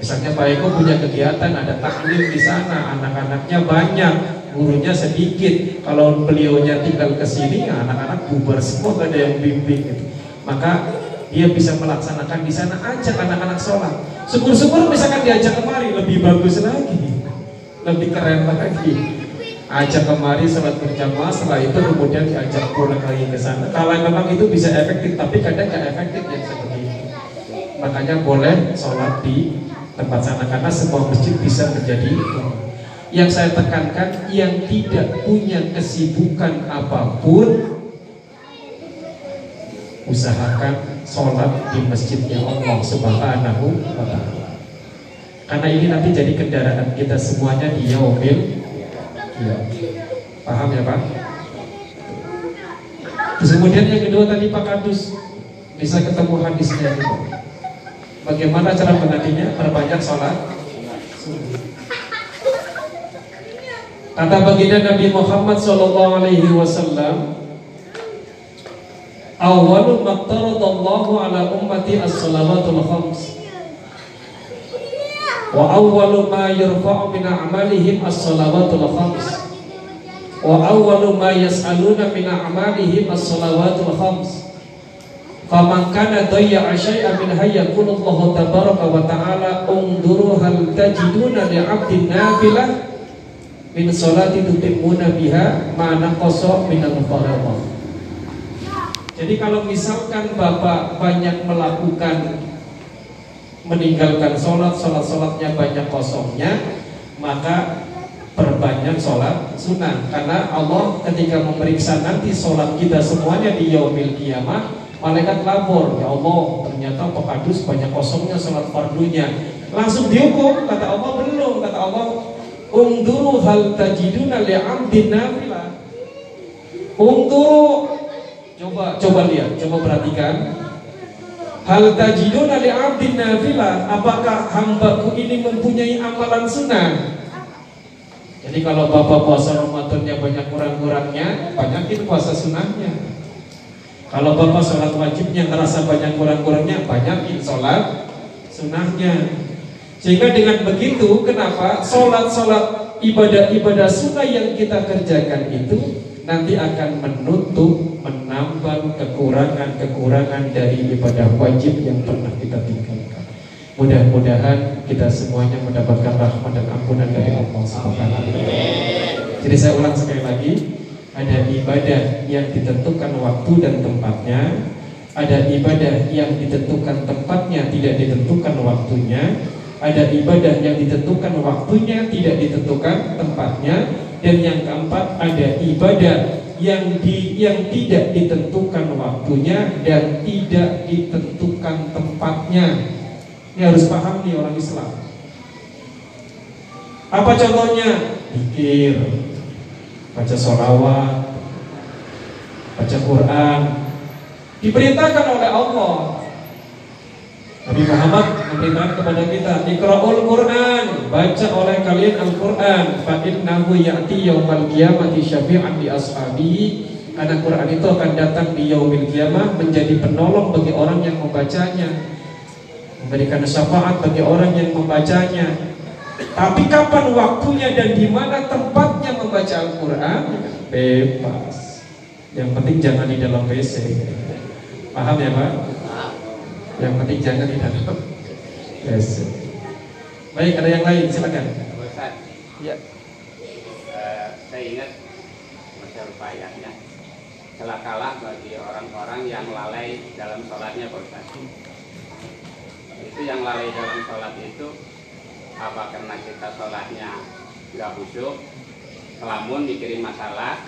Misalnya Pak Eko punya kegiatan, ada taklim di sana, anak-anaknya banyak, gurunya sedikit. Kalau beliaunya tinggal ke sini, anak-anak bubar semua, gak ada yang bimbing gitu. Maka dia bisa melaksanakan di sana aja anak-anak sholat. Syukur-syukur misalkan diajak kemari lebih bagus lagi, lebih keren lagi. Ajak kemari sholat berjamaah, setelah itu kemudian diajak pulang lagi ke sana. Kalau memang itu bisa efektif, tapi kadang nggak efektif yang seperti itu. Makanya boleh sholat di tempat sana karena semua masjid bisa menjadi. Yang saya tekankan, yang tidak punya kesibukan apa pun, usahakan sholat di masjidnya Allah Subhanahu wa taala. Karena ini nanti jadi kendaraan kita semuanya di yaumil ya. Paham ya Pak? Terus kemudian yang kedua tadi Pak Kadus bisa ketemu hadisnya juga. Bagaimana cara menantinya? Perbanyak sholat Kata baginda Nabi Muhammad Sallallahu Alaihi Wasallam, أول ما افترض الله على أمتي الصلوات الخمس. وأول ما يرفع من أعمالهم الصلوات الخمس. وأول ما يسألون من أعمالهم الصلوات الخمس. فمن كان ضيع شيئا منها يقول الله تبارك وتعالى انظروا هل تجدون لعبد نافلة من صلاة تتمون بها ما نقص من الفرائض jadi kalau misalkan Bapak banyak melakukan meninggalkan sholat, sholat-sholatnya banyak kosongnya, maka perbanyak sholat sunnah. Karena Allah ketika memeriksa nanti sholat kita semuanya di yaumil kiamah, malaikat lapor, ya Allah ternyata Pak Kadus banyak kosongnya sholat fardunya. Langsung dihukum, kata Allah belum, kata Allah Ungduru hal tajiduna li'amdin nafilah Ungduru Coba coba lihat, coba perhatikan. Hal tajiduna li abdin nafilah, apakah hambaku ini mempunyai amalan sunnah? Jadi kalau Bapak puasa Ramadannya banyak kurang-kurangnya, banyakin puasa sunnahnya. Kalau Bapak sholat wajibnya ngerasa banyak kurang-kurangnya, banyakin sholat sunnahnya. Sehingga dengan begitu, kenapa sholat-sholat ibadah-ibadah sunnah yang kita kerjakan itu nanti akan menutup, menambah kekurangan-kekurangan dari ibadah wajib yang pernah kita tinggalkan. Mudah-mudahan kita semuanya mendapatkan rahmat dan ampunan dari Allah Subhanahu Jadi saya ulang sekali lagi, ada ibadah yang ditentukan waktu dan tempatnya, ada ibadah yang ditentukan tempatnya tidak ditentukan waktunya, ada ibadah yang ditentukan waktunya, tidak ditentukan tempatnya, dan yang keempat ada ibadah yang di yang tidak ditentukan waktunya dan tidak ditentukan tempatnya. Ini harus paham nih orang Islam. Apa contohnya? Pikir, baca sholawat, baca Quran, diperintahkan oleh Allah Nabi Muhammad memerintahkan kepada kita Iqra'ul Quran Baca oleh kalian Al-Quran Fa'innahu ya'ti yawmal qiyamati syafi'an di ashabi. Karena Quran itu akan datang di yaumil qiyamah Menjadi penolong bagi orang yang membacanya Memberikan syafaat bagi orang yang membacanya. Tapi kapan waktunya dan di mana tempatnya membaca Al-Quran? Bebas. Yang penting jangan di dalam WC Paham ya Pak? Yang penting jangan di dalam yes. Baik, ada yang lain, silakan. Ustaz, Ya. eh, saya ingat masa ayatnya celakalah bagi orang-orang yang lalai dalam sholatnya Pak Ustaz. Itu yang lalai dalam sholat itu apa karena kita sholatnya nggak khusyuk, kelamun mikirin masalah,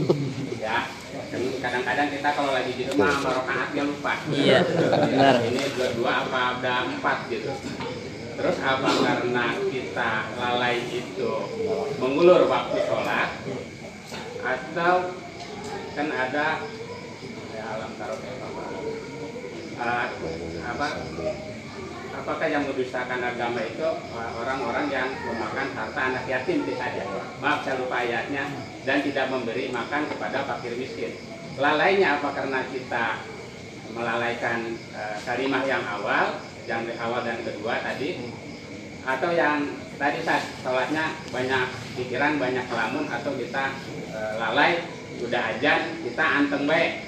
ya kadang-kadang kita kalau lagi di rumah sama rokaatnya lupa. Iya, benar. ini dua, dua apa ada empat gitu. Terus apa karena kita lalai itu mengulur waktu sholat atau kan ada ya alam taruh uh, apa apakah yang mendustakan agama itu uh, orang-orang yang memakan harta anak yatim? Saja maaf saya lupa ayatnya. Dan tidak memberi makan kepada fakir miskin. Lalainya apa? Karena kita melalaikan uh, kalimah yang awal yang awal dan kedua tadi. Atau yang tadi saat sholatnya banyak pikiran banyak kelamun atau kita uh, lalai udah ajan kita anteng baik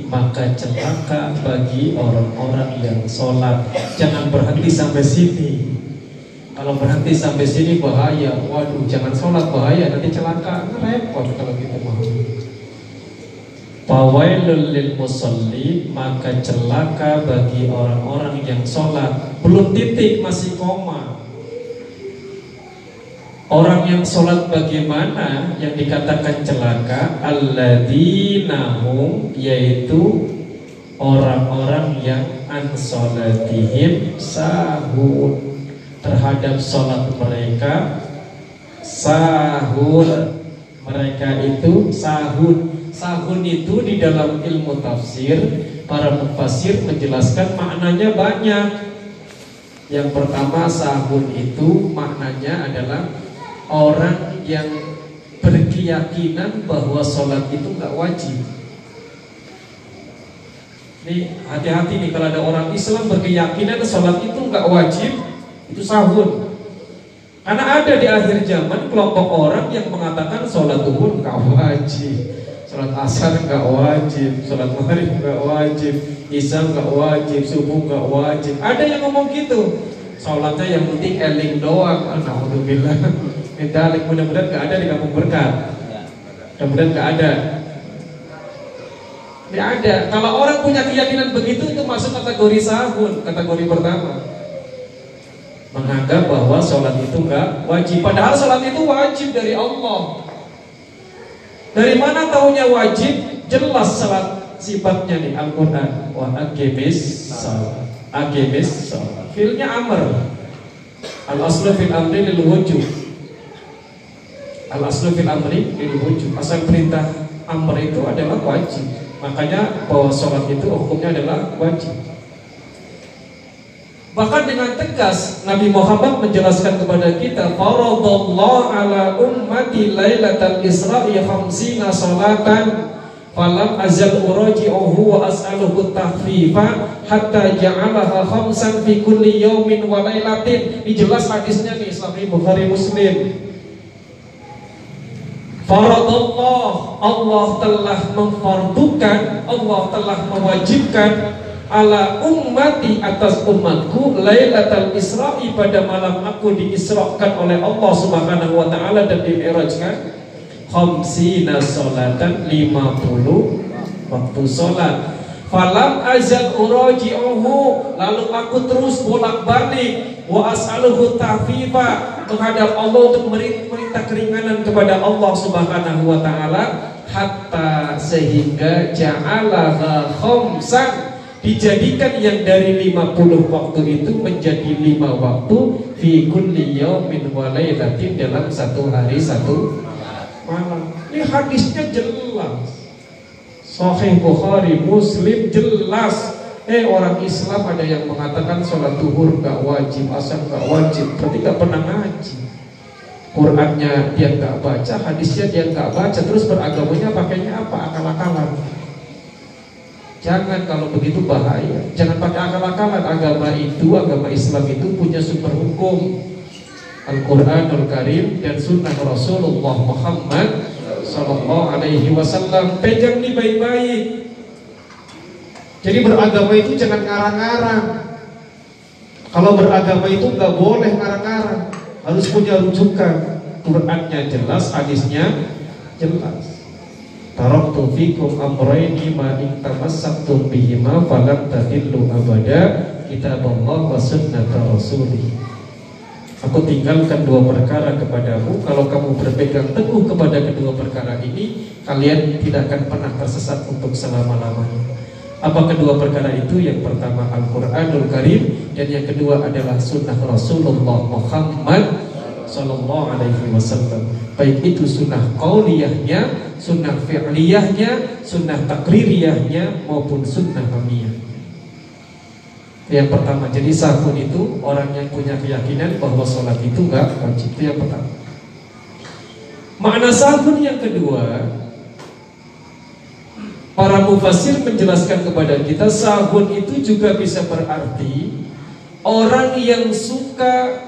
maka celaka bagi orang-orang yang sholat. Jangan berhenti sampai sini. Kalau berhenti sampai sini bahaya. Waduh jangan sholat bahaya. Nanti celaka. Repot kalau gitu mah Fawailul lil musallin. Maka celaka bagi orang-orang yang sholat. Belum titik masih koma Orang yang sholat bagaimana? Yang dikatakan celaka Alladinahum yaitu orang-orang yang an sholatihim sahun. Terhadap sholat mereka sahur mereka itu sahun. Sahun itu di dalam ilmu tafsir para mufassir menjelaskan maknanya banyak. Yang pertama sahun itu maknanya adalah orang yang berkeyakinan bahwa sholat itu nggak wajib. Nih hati-hati nih kalau ada orang Islam berkeyakinan sholat itu nggak wajib, itu sahun. Karena ada di akhir zaman kelompok orang yang mengatakan sholat duhur nggak wajib, sholat asar nggak wajib, sholat maghrib nggak wajib, isya nggak wajib, subuh nggak wajib. Ada yang ngomong gitu. Sholatnya yang penting eling doang. Alhamdulillah. Medalik mudah-mudahan nggak ada di kampung berkat. Mudah-mudahan nggak ada. Tidak ada. Kalau orang punya keyakinan begitu itu masuk kategori sahun, kategori pertama. Menganggap bahwa sholat itu nggak wajib. Padahal sholat itu wajib dari Allah. Dari mana tahunya wajib? Jelas salat sifatnya nih Al-Quran. Wa aqimis salat. Aqimis salat. Filnya amr. Al aslu fil amri lil wujub. Al aslu fil amri lil wujub. Asal perintah amr itu adalah wajib. Makanya bahwa sholat itu hukumnya adalah wajib. Bahkan dengan tegas Nabi Muhammad menjelaskan kepada kita Faradallah ala ummati lailatal isra'i khamsina salatan Falam azal uraji'uhu wa as'aluhu tahfifa Hatta ja'alaha khamsan fi kulli yawmin wa laylatin Ini jelas hadisnya di Islam Bukhari Muslim Faradallah Allah telah memfardukan Allah telah mewajibkan ala ummati atas umatku lailatul isra'i pada malam aku diisrakan oleh Allah Subhanahu wa taala dan dimi'rajkan khamsina salatan 50 waktu salat. Falam azal uraji'uhu lalu aku terus bolak-balik wa as'aluhu tafifa menghadap Allah untuk meminta keringanan kepada Allah Subhanahu wa taala hatta sehingga ja'alaha khamsan dijadikan yang dari 50 waktu itu menjadi lima waktu fi kulli yaumin wa lailatin dalam satu hari satu malam. Ini hadisnya jelas. Sahih Bukhari, Muslim jelas. Eh orang Islam ada yang mengatakan sholat duhur gak wajib, asal gak wajib, berarti gak pernah ngaji. Qurannya dia gak baca, hadisnya dia gak baca, terus beragamanya pakainya apa? Akal-akalan. Jangan kalau begitu bahaya. Jangan pakai akal-akalan. Agama itu, agama Islam itu punya sumber hukum. Al-Quranul Karim dan Sunnah Rasulullah Muhammad Sallallahu Alaihi Wasallam. Pegang nih baik-baik. Jadi beragama itu jangan ngarang-ngarang. Kalau beragama itu nggak boleh ngarang-ngarang, harus punya rujukan. Qurannya jelas, hadisnya jelas. Taraktu fikum amrayni ma in tamassaktum bihima falam tadillu abada kitab Allah wa sunnata rasulih. Aku tinggalkan dua perkara kepadamu Kalau kamu berpegang teguh kepada kedua perkara ini Kalian tidak akan pernah tersesat untuk selama-lamanya Apa kedua perkara itu? Yang pertama Al-Quranul Karim Dan yang kedua adalah sunnah Rasulullah Muhammad Sallallahu alaihi wasallam Baik itu sunnah qauliyahnya sunnah fi'liyahnya, sunnah takririyahnya maupun sunnah hamiyah. Yang pertama, jadi sahun itu orang yang punya keyakinan bahwa sholat itu enggak wajib. Itu yang pertama. Makna sahun yang kedua, para mufasir menjelaskan kepada kita sahun itu juga bisa berarti orang yang suka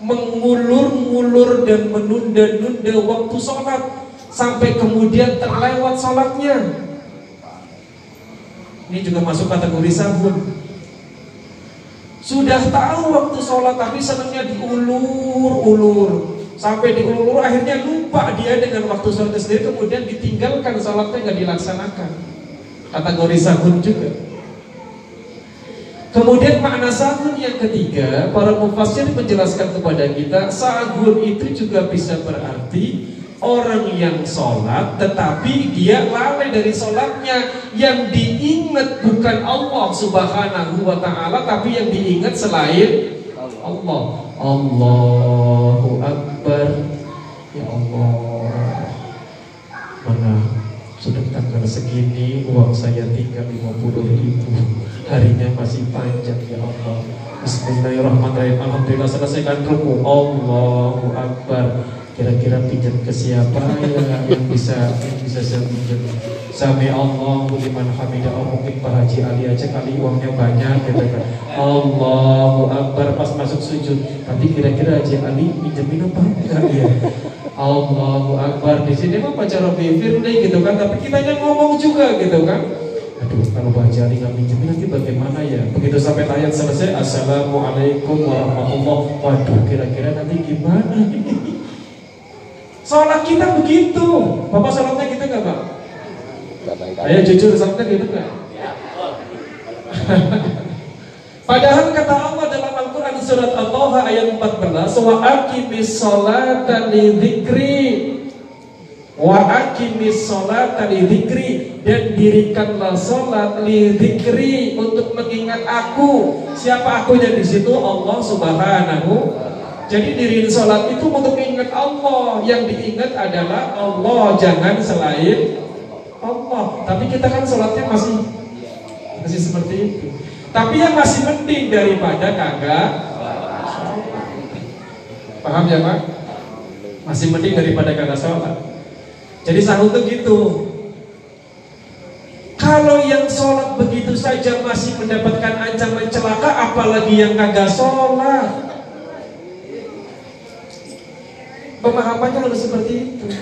mengulur-ngulur dan menunda-nunda waktu sholat sampai kemudian terlewat sholatnya. Ini juga masuk kategori sahur. Sudah tahu waktu sholat tapi senangnya diulur-ulur sampai diulur akhirnya lupa dia dengan waktu sholat sendiri kemudian ditinggalkan sholatnya nggak dilaksanakan. Kategori sahur juga. Kemudian makna sahur yang ketiga, para mufasir menjelaskan kepada kita, sahur itu juga bisa berarti orang yang sholat tetapi dia lalai dari sholatnya yang diingat bukan Allah subhanahu wa ta'ala tapi yang diingat selain Allah Allahu Akbar. Ya Allah. Mana? Sudah tanggal segini uang saya tinggal 50 ribu. Harinya masih panjang ya Allah. Bismillahirrahmanirrahim. Alhamdulillah selesaikan ruku. Allahu Akbar kira-kira pinjam ke siapa ya yang bisa yang bisa saya pinjam Sami Allah liman hamidah oh, mungkin Pak Haji Ali aja kali uangnya banyak gitu kan. Allahu Akbar pas masuk sujud. Tapi kira-kira Haji Ali pinjemin apa enggak ya? Allahu Akbar. Di sini mah baca Robi Firli gitu kan tapi kita yang ngomong juga gitu kan. Aduh kalau Pak Haji Ali nggak pinjemin nanti bagaimana ya? Begitu sampai ayat selesai Assalamualaikum warahmatullahi wabarakatuh kira-kira nanti gimana Sholat kita begitu. Bapak sholatnya gitu nggak Pak? Ayo jujur sholatnya gitu nggak? Padahal kata Allah dalam Al-Quran surat Al-Taha ayat 14 Wa akimis sholata li dhikri Wa akimis sholata li dhikri Dan dirikanlah sholat li dhikri Untuk mengingat aku Siapa akunya di situ? Allah subhanahu Jadi diri sholat itu untuk ingat Allah. Yang diingat adalah Allah Jangan selain Allah. Tapi kita kan sholatnya masih Masih seperti itu. Tapi yang masih penting daripada kagak Paham ya Pak? Masih penting daripada kagak sholat Jadi sahut tuh gitu kalau yang sholat begitu saja masih mendapatkan ancaman celaka, apalagi yang kagak sholat. Pemahamannya harus seperti itu.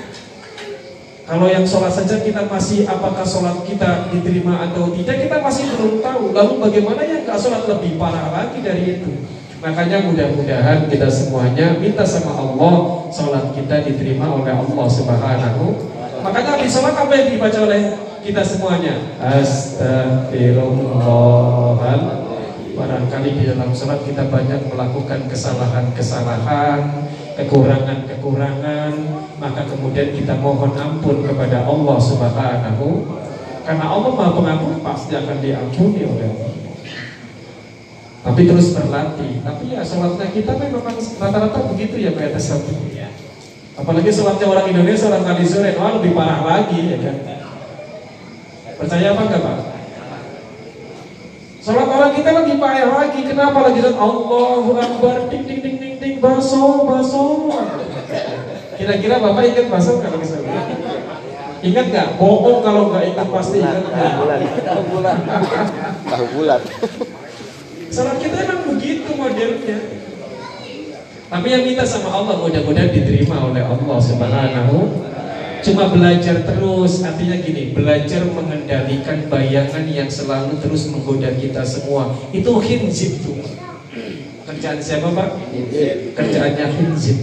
Kalau yang sholat saja kita masih apakah sholat kita diterima atau tidak kita masih belum tahu. Lalu bagaimana yang nggak sholat lebih parah lagi dari itu? Makanya mudah-mudahan kita semuanya minta sama Allah sholat kita diterima oleh Allah Subhanahu. Makanya habis sholat apa yang dibaca oleh kita semuanya? Astagfirullahaladzim. Barangkali di dalam sholat kita banyak melakukan kesalahan-kesalahan, kekurangan-kekurangan, maka kemudian kita mohon ampun kepada Allah Subhanahu karena Allah Maha Pengampun pasti akan diampuni oleh Allah. Tapi terus berlatih. Tapi ya sholatnya kita memang rata-rata begitu ya Pak Atas Apalagi sholatnya orang Indonesia, orang tradisional, oh, lebih parah lagi ya kan. Percaya apa enggak Pak? Sholat orang kita lagi payah lagi. Kenapa lagi? Allahu Akbar, ding ding ding ding ding, baso baso. Kira-kira Bapak ingat baso kalau misalnya? Ingat nggak? Bohong kalau nggak ingat pasti ingat. bulan, bulan, tahu bulan. Sholat kita emang begitu modelnya. Tapi yang minta sama Allah mudah-mudahan diterima oleh Allah Subhanahu Cuma belajar terus, artinya gini, belajar mengendalikan bayangan yang selalu terus menggoda kita semua. Itu hinzib tuh. Kerjaan siapa Pak? Kerjaannya hinzib.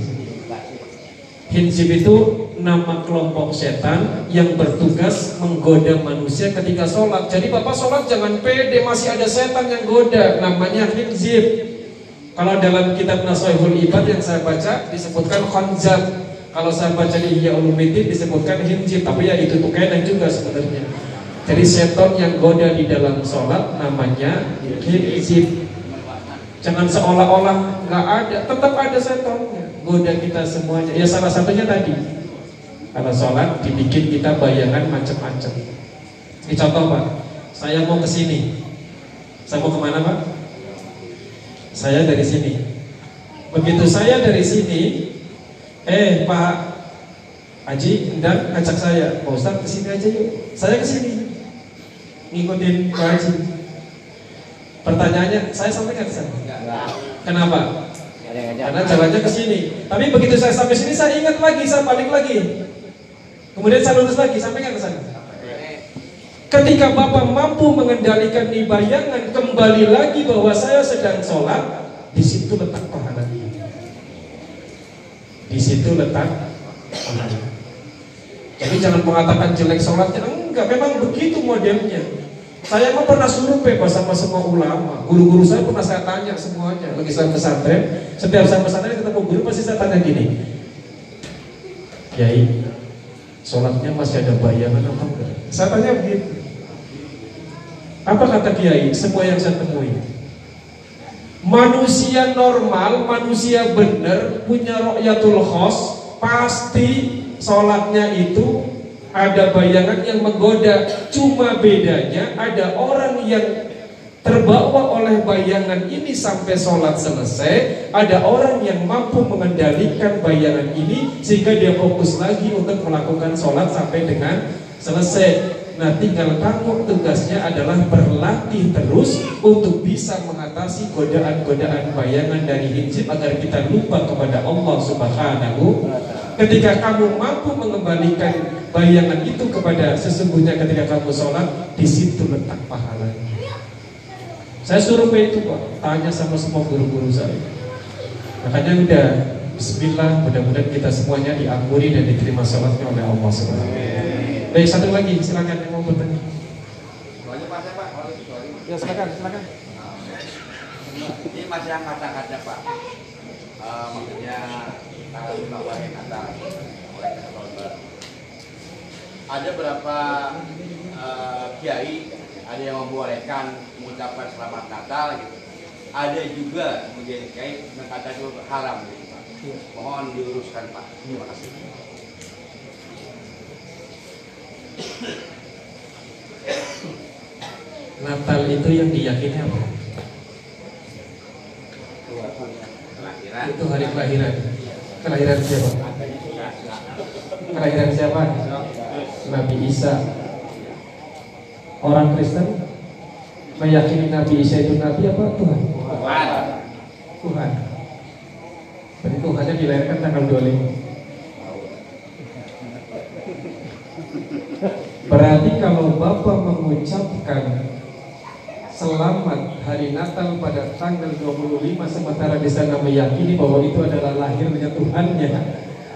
Hinzib itu nama kelompok setan yang bertugas menggoda manusia ketika sholat. Jadi Bapak sholat jangan pede, masih ada setan yang goda, namanya hinzib. Kalau dalam kitab Nasoihul Ibad yang saya baca disebutkan khanzab kalau saya baca di Ihya Ulumuddin disebutkan hinjib, tapi ya itu tuh kainan juga sebenarnya. Jadi seton yang goda di dalam sholat namanya hinjib. Jangan seolah-olah nggak ada, tetap ada setonnya. Goda kita semuanya. Ya salah satunya tadi. Kalau sholat dibikin kita bayangan macam-macam. Ini contoh pak, saya mau ke sini. Saya mau ke mana pak? Saya dari sini. Begitu saya dari sini, Eh Pak Haji hendak ngajak saya Pak Ustadz ke sini aja yuk Saya ke sini Ngikutin Pak Haji Pertanyaannya saya sampaikan ke sana Kenapa? Karena jalannya ke sini. Tapi begitu saya sampai sini saya ingat lagi, saya balik lagi. Kemudian saya lurus lagi, sampaikan ke sana. Ketika Bapak mampu mengendalikan di bayangan kembali lagi bahwa saya sedang sholat, di situ letak pahalanya. Di situ letak pahala. Jadi jangan mengatakan jelek sholatnya, enggak, memang begitu modelnya. Saya mah pernah survei sama semua ulama. Guru-guru saya pernah saya tanya semuanya. Lagi saya pesantren, setiap saya pesantren ketemu guru pasti saya tanya gini. Yai, sholatnya masih ada bayangan apa enggak? Saya tanya begitu. Apa kata Kiai? Semua yang saya temui. Manusia normal, manusia benar, punya ro'yatul khos, pasti sholatnya itu ada bayangan yang menggoda. Cuma bedanya ada orang yang terbawa oleh bayangan ini sampai sholat selesai. Ada orang yang mampu mengendalikan bayangan ini sehingga dia fokus lagi untuk melakukan sholat sampai dengan selesai. Nah tinggal kamu tugasnya adalah berlatih terus untuk bisa mengatasi godaan-godaan bayangan dari hijab agar kita lupa kepada Allah Subhanahu Ketika kamu mampu mengembalikan bayangan itu kepada sesungguhnya ketika kamu sholat, di situ letak pahalanya. Saya suruh itu pak, tanya sama semua guru-guru saya. Makanya udah Bismillah, mudah-mudahan kita semuanya diampuni dan diterima sholatnya oleh Allah Subhanahu Baik satu lagi, silakan yang mau bertanya. Ya silakan, silakan. Ini masih yang kata-kata Pak. Uh, maksudnya tanggal lima hari Natal. Ada berapa uh, kiai ada yang membolehkan mengucapkan selamat Natal gitu. Ada juga kemudian kiai mengatakan itu haram gitu Pak. Mohon diuruskan Pak. Terima kasih. Natal itu yang diyakini apa? Kelahiran. Itu hari kelahiran. Kelahiran siapa? Kelahiran siapa? Nabi Isa. Orang Kristen meyakini Nabi Isa itu Nabi apa Tuhan? Tuhan. Tuhan. Berarti Tuhannya dilahirkan tanggal 25. Berarti kalau Bapak mengucapkan Selamat hari Natal pada tanggal 25 Sementara di sana meyakini bahwa itu adalah lahirnya Tuhannya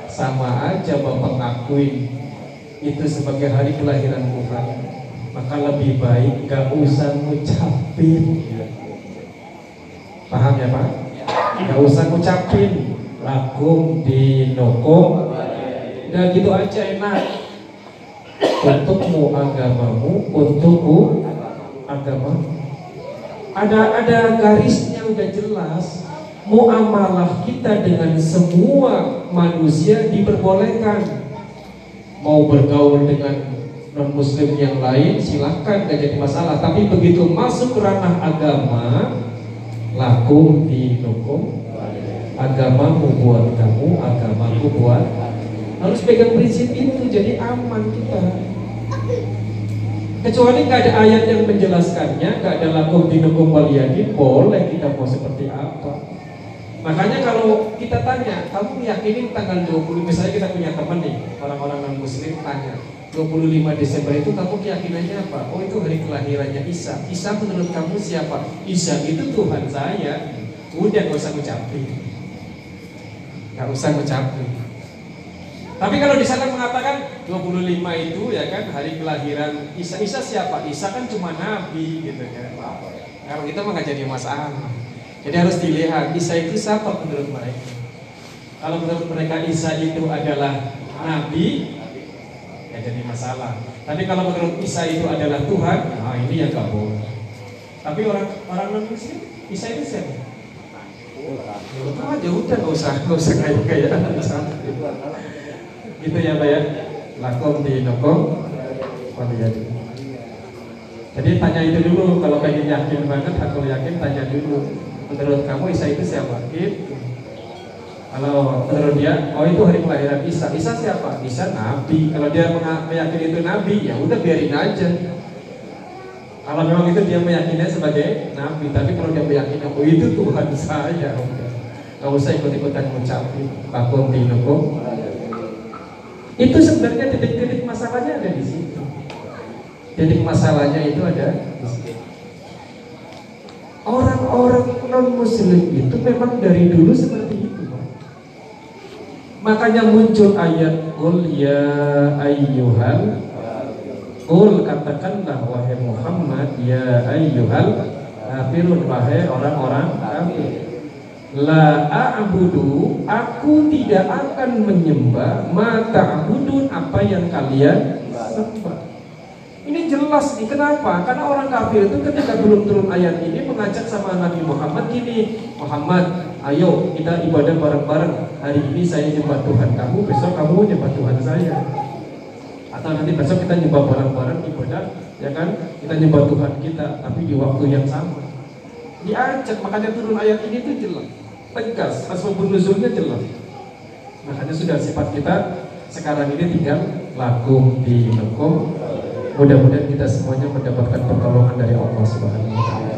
Sama aja Bapak ngakuin Itu sebagai hari kelahiran Tuhan. Maka lebih baik gak usah ngucapin. Paham ya Pak? Gak usah ngucapin. Lakum dinokum Udah gitu aja enak. Untukmu agamamu Untukku agamamu ada ada garisnya udah jelas. Muamalah kita dengan semua manusia diperbolehkan mau bergaul dengan non muslim yang lain silahkan gak jadi masalah. Tapi begitu masuk ranah agama lakum dinukum. Agamamu buat kamu agamaku buat. Harus pegang prinsip itu jadi aman kita. Kecuali nggak ada ayat yang menjelaskannya, nggak ada lakum dinukum waliyadin, boleh kita mau seperti apa. Makanya kalau kita tanya, kamu yakinin tanggal 20, misalnya kita punya teman nih, orang-orang non muslim tanya, 25 Desember itu kamu keyakinannya apa? Oh itu hari kelahirannya Isa. Isa menurut kamu siapa? Isa itu Tuhan saya. Udah gak usah ngucapin. Gak usah ngucapin. Tapi kalau di sana mengatakan 25 itu ya kan hari kelahiran Isa. Isa siapa? Isa kan cuma nabi gitu kan. Kalau kita mah jadi masalah. Jadi harus dilihat Isa itu siapa menurut mereka. Kalau menurut mereka Isa itu adalah nabi, ya jadi masalah. Tapi kalau menurut Isa itu adalah Tuhan, nah ini yang gak boleh. Tapi orang orang non muslim Isa itu siapa? Itu aja udah nggak usah nggak usah kayak kayak gitu ya Pak ya lakum di nokom jadi tanya itu dulu kalau pengen yakin banget aku yakin tanya dulu menurut kamu Isa itu siapa? Gitu kalau menurut dia oh itu hari kelahiran Isa. Isa siapa? Isa Nabi. Kalau dia meyakini itu Nabi ya udah biarin aja. Kalau memang itu dia meyakininya sebagai Nabi tapi kalau dia meyakini oh itu Tuhan saya udah. Nggak usah ikut-ikutan ngucapin lakum di nokom itu sebenarnya titik-titik masalahnya ada di situ. Titik masalahnya itu ada di situ. Orang-orang non muslim itu memang dari dulu seperti itu. Makanya muncul ayat Qul ya ayyuhal Qul katakanlah wahai Muhammad ya ayyuhal kafirun wahai orang-orang kafir La a'budu Aku tidak akan menyembah Mata abudun apa yang kalian sembah Jelas nih kenapa? Karena orang kafir itu ketika belum turun ayat ini Mengajak sama Nabi Muhammad gini Muhammad ayo kita ibadah bareng-bareng. Hari ini saya nyembah Tuhan kamu Besok kamu nyembah Tuhan saya. Atau nanti besok kita nyembah bareng-bareng ibadah Ya kan? Kita nyembah Tuhan kita Tapi di waktu yang sama. Diajak makanya turun ayat ini itu jelas. Tegas asbabun nuzulnya jelas. Makanya sudah sifat kita sekarang ini tinggal lakum di mudah-mudahan kita semuanya mendapatkan pertolongan dari Allah Subhanahu wa taala